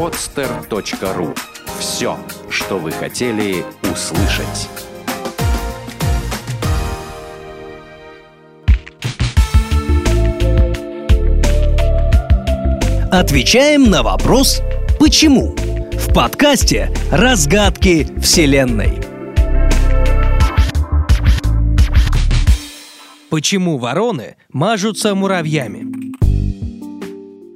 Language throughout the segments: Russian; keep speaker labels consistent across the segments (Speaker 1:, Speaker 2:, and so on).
Speaker 1: podster.ru. Все, что вы хотели услышать.
Speaker 2: Отвечаем на вопрос «Почему?» в подкасте «Разгадки Вселенной». Почему вороны мажутся муравьями?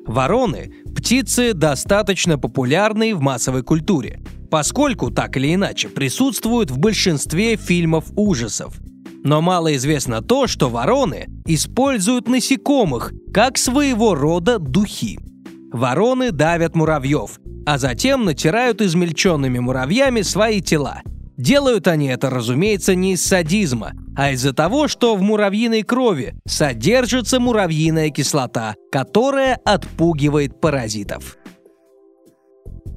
Speaker 2: Вороны – птицы, достаточно популярные в массовой культуре, поскольку так или иначе присутствуют в большинстве фильмов ужасов. Но мало известно то, что вороны используют насекомых как своего рода духи. Вороны давят муравьев, а затем натирают измельченными муравьями свои тела. Делают они это, разумеется, не из садизма, а из-за того, что в муравьиной крови содержится муравьиная кислота, которая отпугивает паразитов.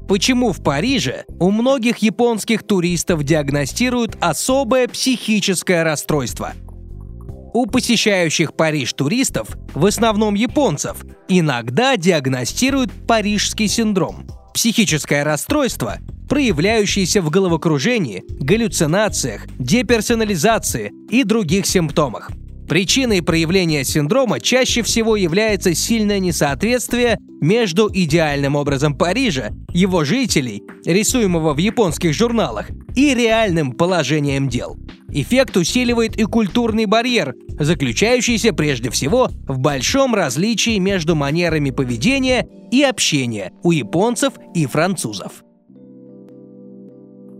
Speaker 2: Почему в Париже у многих японских туристов диагностируют особое психическое расстройство? У посещающих Париж туристов, в основном японцев, иногда диагностируют парижский синдром – психическое расстройство, проявляющееся в головокружении, галлюцинациях, деперсонализации и других симптомах. Причиной проявления синдрома чаще всего является сильное несоответствие между идеальным образом Парижа, его жителей, рисуемого в японских журналах, и реальным положением дел. Эффект усиливает и культурный барьер, заключающийся прежде всего в большом различии между манерами поведения и общения у японцев и французов.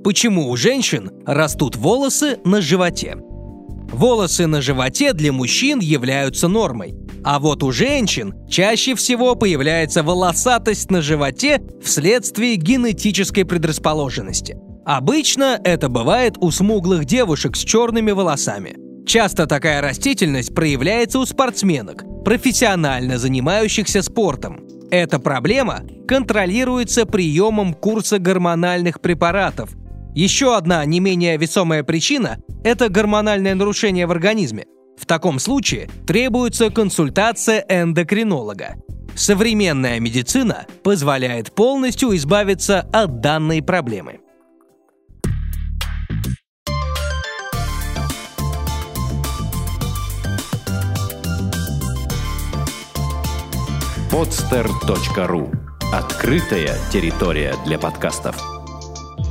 Speaker 2: Почему у женщин растут волосы на животе? Волосы на животе для мужчин являются нормой, а вот у женщин чаще всего появляется волосатость на животе вследствие генетической предрасположенности. Обычно это бывает у смуглых девушек с черными волосами. Часто такая растительность проявляется у спортсменок, профессионально занимающихся спортом. Эта проблема контролируется приемом курса гормональных препаратов. Еще одна не менее весомая причина – это гормональное нарушение в организме. В таком случае требуется консультация эндокринолога. Современная медицина позволяет полностью избавиться от данной проблемы.
Speaker 1: podster.ru Открытая территория для подкастов.